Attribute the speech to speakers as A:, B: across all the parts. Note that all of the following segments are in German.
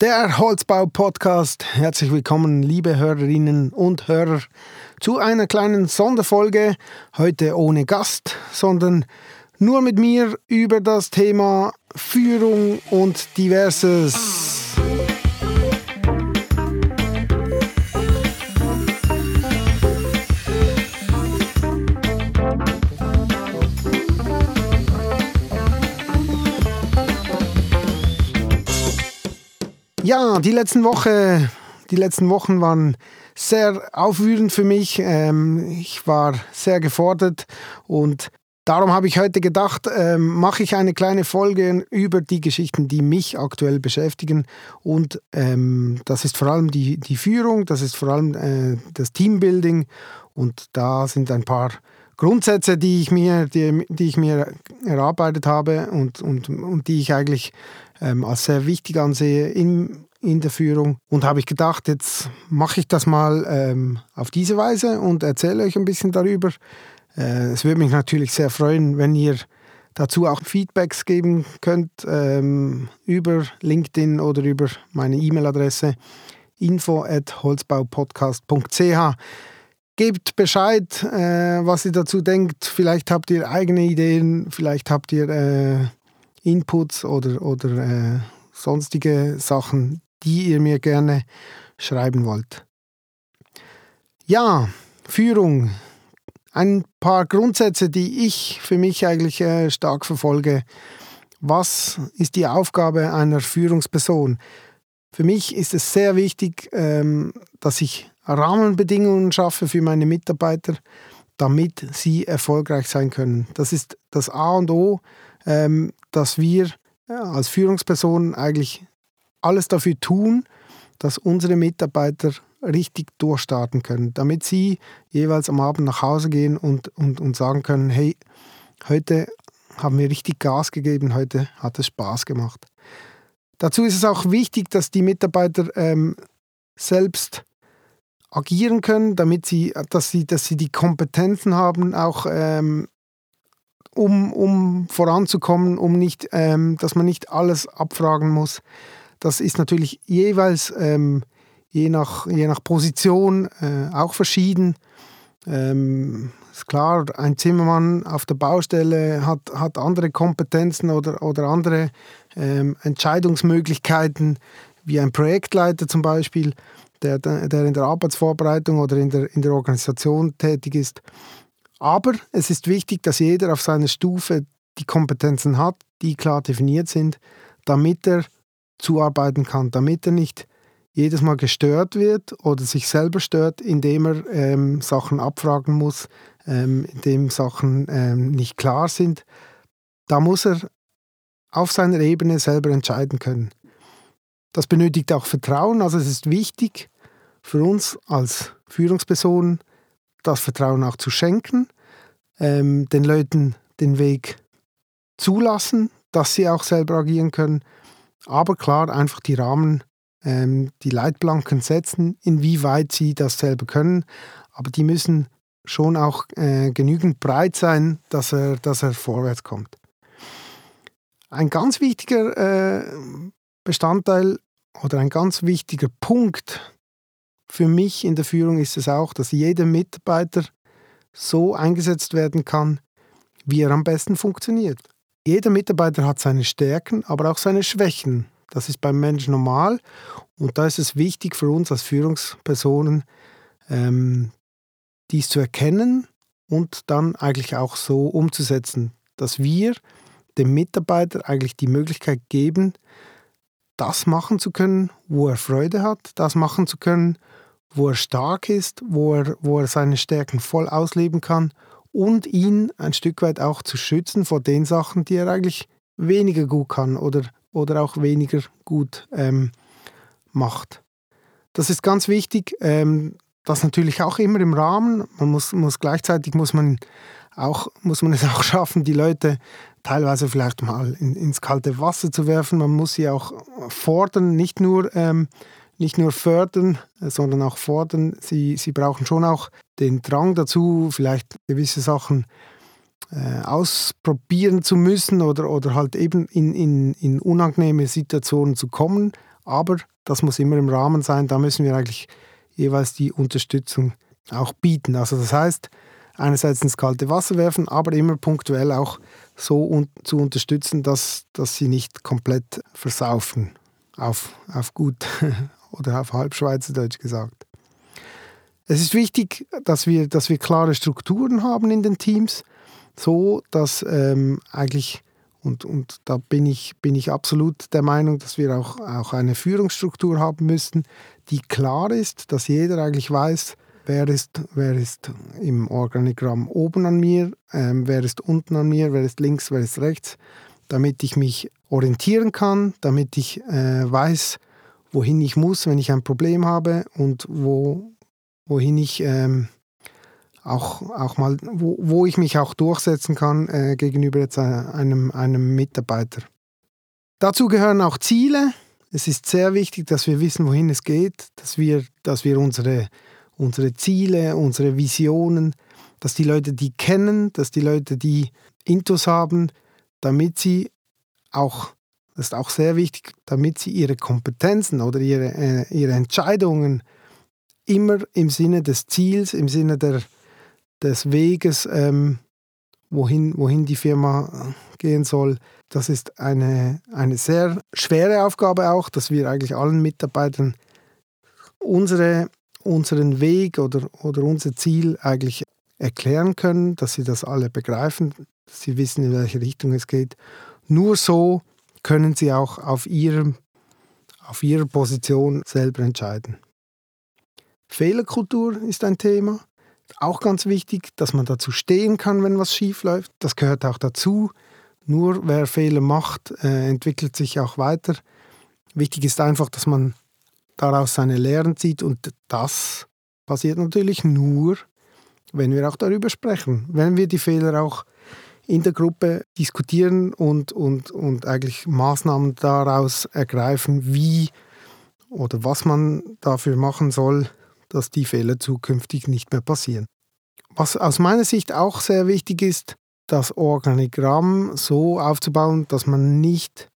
A: Der Holzbau-Podcast. Herzlich willkommen, liebe Hörerinnen und Hörer, zu einer kleinen Sonderfolge. Heute ohne Gast, sondern nur mit mir über das Thema Führung und diverses. Ja, die letzten Woche, die letzten Wochen waren sehr aufwühlend für mich. Ähm, ich war sehr gefordert und darum habe ich heute gedacht, ähm, mache ich eine kleine Folge über die Geschichten, die mich aktuell beschäftigen. Und ähm, das ist vor allem die, die Führung, das ist vor allem äh, das Teambuilding und da sind ein paar Grundsätze, die ich mir, die, die ich mir erarbeitet habe und, und, und die ich eigentlich ähm, als sehr wichtig ansehe in, in der Führung. Und habe ich gedacht, jetzt mache ich das mal ähm, auf diese Weise und erzähle euch ein bisschen darüber. Äh, es würde mich natürlich sehr freuen, wenn ihr dazu auch Feedbacks geben könnt ähm, über LinkedIn oder über meine E-Mail-Adresse info@holzbaupodcast.ch. Gebt Bescheid, äh, was ihr dazu denkt. Vielleicht habt ihr eigene Ideen, vielleicht habt ihr äh, Inputs oder, oder äh, sonstige Sachen, die ihr mir gerne schreiben wollt. Ja, Führung. Ein paar Grundsätze, die ich für mich eigentlich äh, stark verfolge. Was ist die Aufgabe einer Führungsperson? Für mich ist es sehr wichtig, ähm, dass ich Rahmenbedingungen schaffe für meine Mitarbeiter, damit sie erfolgreich sein können. Das ist das A und O ähm, dass wir als Führungspersonen eigentlich alles dafür tun, dass unsere Mitarbeiter richtig durchstarten können, damit sie jeweils am Abend nach Hause gehen und, und, und sagen können, hey, heute haben wir richtig Gas gegeben, heute hat es Spaß gemacht. Dazu ist es auch wichtig, dass die Mitarbeiter ähm, selbst agieren können, damit sie, dass sie, dass sie die Kompetenzen haben, auch ähm, um, um voranzukommen, um nicht, ähm, dass man nicht alles abfragen muss. Das ist natürlich jeweils ähm, je, nach, je nach Position äh, auch verschieden. Ähm, ist klar, ein Zimmermann auf der Baustelle hat, hat andere Kompetenzen oder, oder andere ähm, Entscheidungsmöglichkeiten, wie ein Projektleiter zum Beispiel, der, der in der Arbeitsvorbereitung oder in der, in der Organisation tätig ist. Aber es ist wichtig, dass jeder auf seiner Stufe die Kompetenzen hat, die klar definiert sind, damit er zuarbeiten kann, damit er nicht jedes Mal gestört wird oder sich selber stört, indem er ähm, Sachen abfragen muss, ähm, indem Sachen ähm, nicht klar sind. Da muss er auf seiner Ebene selber entscheiden können. Das benötigt auch Vertrauen, also es ist wichtig für uns als Führungspersonen, das Vertrauen auch zu schenken, ähm, den Leuten den Weg zulassen, dass sie auch selber agieren können, aber klar einfach die Rahmen, ähm, die Leitplanken setzen, inwieweit sie das selber können, aber die müssen schon auch äh, genügend breit sein, dass er, dass er vorwärts kommt. Ein ganz wichtiger äh, Bestandteil oder ein ganz wichtiger Punkt für mich in der Führung ist es auch, dass jeder Mitarbeiter so eingesetzt werden kann, wie er am besten funktioniert. Jeder Mitarbeiter hat seine Stärken, aber auch seine Schwächen. Das ist beim Menschen normal und da ist es wichtig für uns als Führungspersonen, ähm, dies zu erkennen und dann eigentlich auch so umzusetzen, dass wir dem Mitarbeiter eigentlich die Möglichkeit geben, das machen zu können, wo er Freude hat, das machen zu können, wo er stark ist, wo er, wo er seine Stärken voll ausleben kann und ihn ein Stück weit auch zu schützen vor den Sachen, die er eigentlich weniger gut kann oder, oder auch weniger gut ähm, macht. Das ist ganz wichtig. Ähm, das natürlich auch immer im Rahmen. Man muss, muss gleichzeitig muss man auch muss man es auch schaffen, die Leute teilweise vielleicht mal in, ins kalte Wasser zu werfen. Man muss sie auch fordern, nicht nur ähm, nicht nur fördern, sondern auch fordern. Sie, sie brauchen schon auch den Drang dazu, vielleicht gewisse Sachen äh, ausprobieren zu müssen oder, oder halt eben in, in, in unangenehme Situationen zu kommen. Aber das muss immer im Rahmen sein. Da müssen wir eigentlich jeweils die Unterstützung auch bieten. Also das heißt, einerseits ins kalte Wasser werfen, aber immer punktuell auch so un zu unterstützen, dass, dass sie nicht komplett versaufen. Auf, auf gut oder auf Halbschweizerdeutsch gesagt. Es ist wichtig, dass wir, dass wir klare Strukturen haben in den Teams, so dass ähm, eigentlich, und, und da bin ich, bin ich absolut der Meinung, dass wir auch, auch eine Führungsstruktur haben müssen, die klar ist, dass jeder eigentlich weiß, wer ist, wer ist im Organigramm oben an mir, ähm, wer ist unten an mir, wer ist links, wer ist rechts, damit ich mich orientieren kann, damit ich äh, weiß, wohin ich muss, wenn ich ein Problem habe und wo, wohin ich ähm, auch, auch mal, wo, wo ich mich auch durchsetzen kann äh, gegenüber jetzt äh, einem, einem Mitarbeiter. Dazu gehören auch Ziele. Es ist sehr wichtig, dass wir wissen, wohin es geht, dass wir, dass wir unsere, unsere Ziele, unsere Visionen, dass die Leute die kennen, dass die Leute die Intus haben, damit sie auch, das ist auch sehr wichtig, damit sie ihre Kompetenzen oder ihre, äh, ihre Entscheidungen immer im Sinne des Ziels, im Sinne der, des Weges, ähm, wohin, wohin die Firma gehen soll. Das ist eine, eine sehr schwere Aufgabe auch, dass wir eigentlich allen Mitarbeitern unsere, unseren Weg oder, oder unser Ziel eigentlich erklären können, dass sie das alle begreifen, dass sie wissen, in welche Richtung es geht. Nur so können sie auch auf, ihrem, auf ihrer Position selber entscheiden. Fehlerkultur ist ein Thema. Auch ganz wichtig, dass man dazu stehen kann, wenn was schief läuft. Das gehört auch dazu. Nur wer Fehler macht, äh, entwickelt sich auch weiter. Wichtig ist einfach, dass man daraus seine Lehren zieht und das passiert natürlich nur, wenn wir auch darüber sprechen, wenn wir die Fehler auch in der Gruppe diskutieren und, und, und eigentlich Maßnahmen daraus ergreifen, wie oder was man dafür machen soll, dass die Fehler zukünftig nicht mehr passieren. Was aus meiner Sicht auch sehr wichtig ist, das Organigramm so aufzubauen, dass man nicht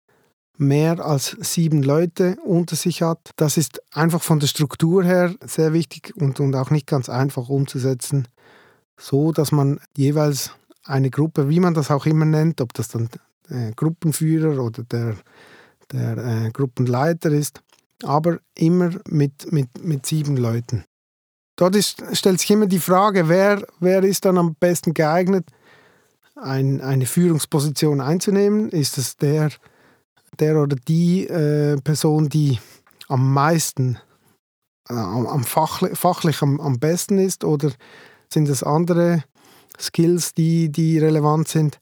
A: mehr als sieben Leute unter sich hat. Das ist einfach von der Struktur her sehr wichtig und, und auch nicht ganz einfach umzusetzen, so dass man jeweils eine Gruppe, wie man das auch immer nennt, ob das dann äh, Gruppenführer oder der, der äh, Gruppenleiter ist, aber immer mit, mit, mit sieben Leuten. Dort ist, stellt sich immer die Frage, wer, wer ist dann am besten geeignet, ein, eine Führungsposition einzunehmen? Ist es der, der oder die äh, Person, die am meisten, äh, am fachlich, fachlich am, am besten ist? Oder sind es andere Skills, die, die relevant sind?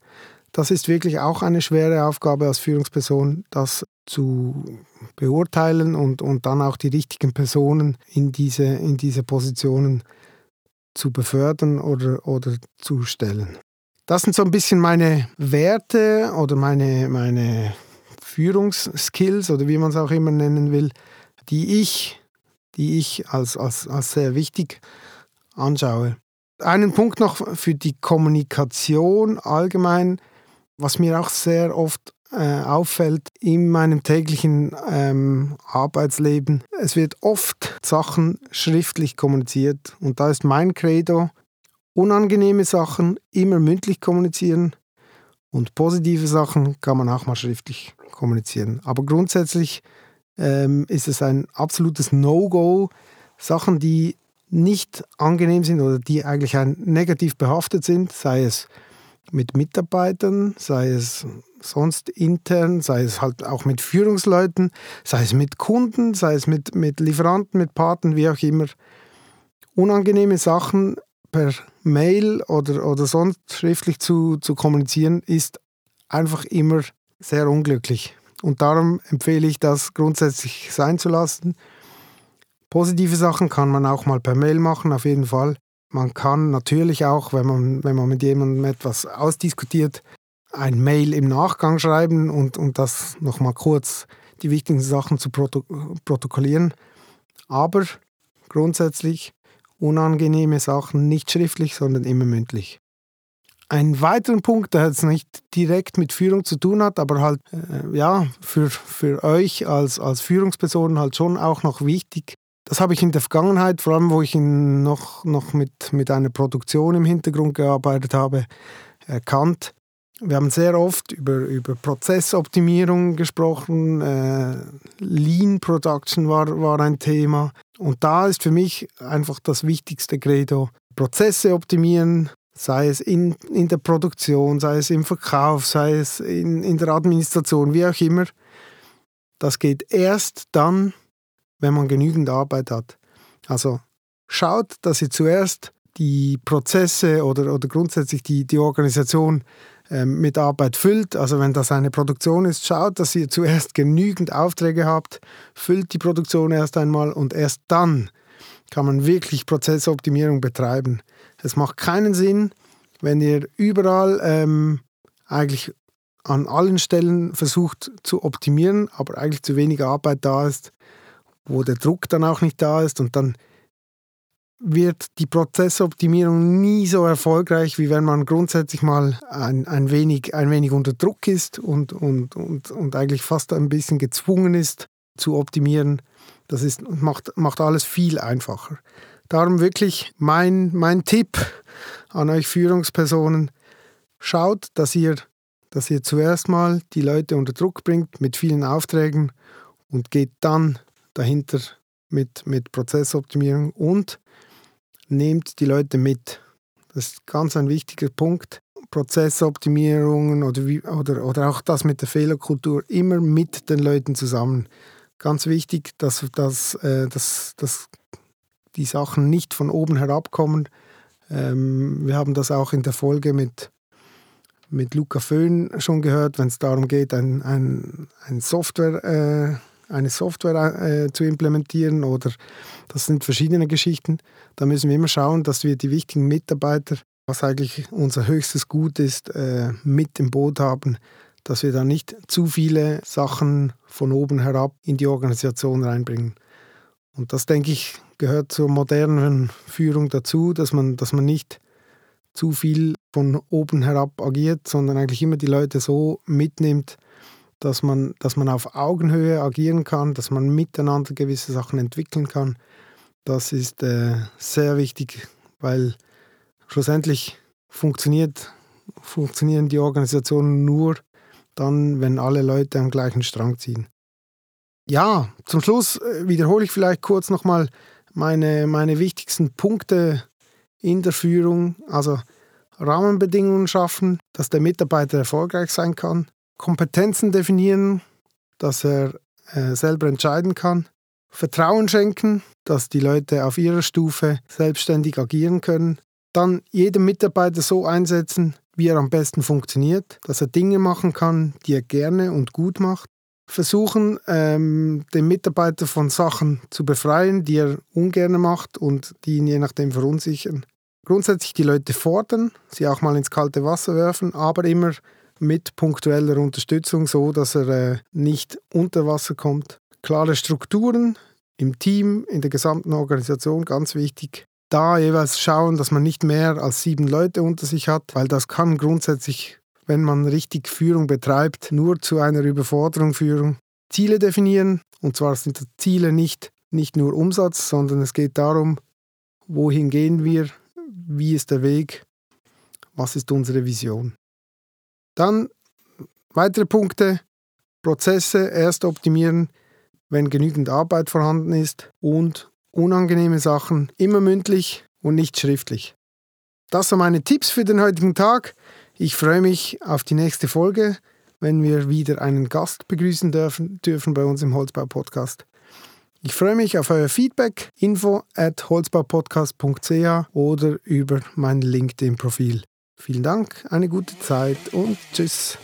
A: Das ist wirklich auch eine schwere Aufgabe als Führungsperson, das zu beurteilen und, und dann auch die richtigen Personen in diese, in diese Positionen zu befördern oder, oder zu stellen. Das sind so ein bisschen meine Werte oder meine, meine Führungsskills oder wie man es auch immer nennen will, die ich, die ich als, als, als sehr wichtig anschaue. Einen Punkt noch für die Kommunikation allgemein, was mir auch sehr oft äh, auffällt in meinem täglichen ähm, Arbeitsleben. Es wird oft Sachen schriftlich kommuniziert und da ist mein Credo, unangenehme Sachen immer mündlich kommunizieren und positive Sachen kann man auch mal schriftlich kommunizieren. Aber grundsätzlich ähm, ist es ein absolutes No-Go, Sachen, die nicht angenehm sind oder die eigentlich negativ behaftet sind, sei es mit Mitarbeitern, sei es sonst intern, sei es halt auch mit Führungsleuten, sei es mit Kunden, sei es mit, mit Lieferanten, mit Paten, wie auch immer. Unangenehme Sachen per Mail oder, oder sonst schriftlich zu, zu kommunizieren, ist einfach immer sehr unglücklich. Und darum empfehle ich das grundsätzlich sein zu lassen. Positive Sachen kann man auch mal per Mail machen, auf jeden Fall. Man kann natürlich auch, wenn man, wenn man mit jemandem etwas ausdiskutiert, ein Mail im Nachgang schreiben und, und das nochmal kurz die wichtigen Sachen zu proto protokollieren. Aber grundsätzlich unangenehme Sachen nicht schriftlich, sondern immer mündlich. einen weiteren Punkt, der jetzt nicht direkt mit Führung zu tun hat, aber halt äh, ja für, für euch als, als Führungspersonen halt schon auch noch wichtig. Das habe ich in der Vergangenheit, vor allem wo ich noch, noch mit, mit einer Produktion im Hintergrund gearbeitet habe, erkannt. Wir haben sehr oft über, über Prozessoptimierung gesprochen, äh, Lean Production war, war ein Thema. Und da ist für mich einfach das wichtigste Credo, Prozesse optimieren, sei es in, in der Produktion, sei es im Verkauf, sei es in, in der Administration, wie auch immer. Das geht erst dann, wenn man genügend Arbeit hat. Also schaut, dass ihr zuerst die Prozesse oder, oder grundsätzlich die, die Organisation ähm, mit Arbeit füllt. Also wenn das eine Produktion ist, schaut, dass ihr zuerst genügend Aufträge habt, füllt die Produktion erst einmal und erst dann kann man wirklich Prozessoptimierung betreiben. Es macht keinen Sinn, wenn ihr überall ähm, eigentlich an allen Stellen versucht zu optimieren, aber eigentlich zu wenig Arbeit da ist, wo der Druck dann auch nicht da ist und dann wird die Prozessoptimierung nie so erfolgreich, wie wenn man grundsätzlich mal ein, ein, wenig, ein wenig unter Druck ist und, und, und, und eigentlich fast ein bisschen gezwungen ist zu optimieren. Das ist, macht, macht alles viel einfacher. Darum wirklich mein, mein Tipp an euch Führungspersonen, schaut, dass ihr, dass ihr zuerst mal die Leute unter Druck bringt mit vielen Aufträgen und geht dann dahinter mit, mit Prozessoptimierung und nehmt die Leute mit. Das ist ganz ein wichtiger Punkt. Prozessoptimierungen oder, wie, oder, oder auch das mit der Fehlerkultur immer mit den Leuten zusammen. Ganz wichtig, dass, dass, äh, dass, dass die Sachen nicht von oben herabkommen. Ähm, wir haben das auch in der Folge mit, mit Luca Föhn schon gehört, wenn es darum geht, ein, ein, ein Software, äh, eine Software äh, zu implementieren oder das sind verschiedene Geschichten. Da müssen wir immer schauen, dass wir die wichtigen Mitarbeiter, was eigentlich unser höchstes Gut ist, äh, mit im Boot haben, dass wir da nicht zu viele Sachen von oben herab in die Organisation reinbringen. Und das, denke ich, gehört zur modernen Führung dazu, dass man, dass man nicht zu viel von oben herab agiert, sondern eigentlich immer die Leute so mitnimmt, dass man, dass man auf Augenhöhe agieren kann, dass man miteinander gewisse Sachen entwickeln kann. Das ist äh, sehr wichtig, weil schlussendlich funktioniert, funktionieren die Organisationen nur dann, wenn alle Leute am gleichen Strang ziehen. Ja, zum Schluss äh, wiederhole ich vielleicht kurz nochmal meine, meine wichtigsten Punkte in der Führung. Also Rahmenbedingungen schaffen, dass der Mitarbeiter erfolgreich sein kann, Kompetenzen definieren, dass er äh, selber entscheiden kann, Vertrauen schenken, dass die Leute auf ihrer Stufe selbstständig agieren können. Dann jedem Mitarbeiter so einsetzen, wie er am besten funktioniert, dass er Dinge machen kann, die er gerne und gut macht. Versuchen, ähm, den Mitarbeiter von Sachen zu befreien, die er ungern macht und die ihn je nachdem verunsichern. Grundsätzlich die Leute fordern, sie auch mal ins kalte Wasser werfen, aber immer mit punktueller Unterstützung, so dass er äh, nicht unter Wasser kommt klare Strukturen im Team, in der gesamten Organisation, ganz wichtig. Da jeweils schauen, dass man nicht mehr als sieben Leute unter sich hat, weil das kann grundsätzlich, wenn man richtig Führung betreibt, nur zu einer Überforderung führen. Ziele definieren, und zwar sind Ziele nicht, nicht nur Umsatz, sondern es geht darum, wohin gehen wir, wie ist der Weg, was ist unsere Vision. Dann weitere Punkte, Prozesse erst optimieren, wenn genügend Arbeit vorhanden ist und unangenehme Sachen immer mündlich und nicht schriftlich. Das sind meine Tipps für den heutigen Tag. Ich freue mich auf die nächste Folge, wenn wir wieder einen Gast begrüßen dürfen, dürfen bei uns im Holzbau-Podcast. Ich freue mich auf euer Feedback, info at holzbaupodcast.ch oder über mein LinkedIn-Profil. Vielen Dank, eine gute Zeit und tschüss.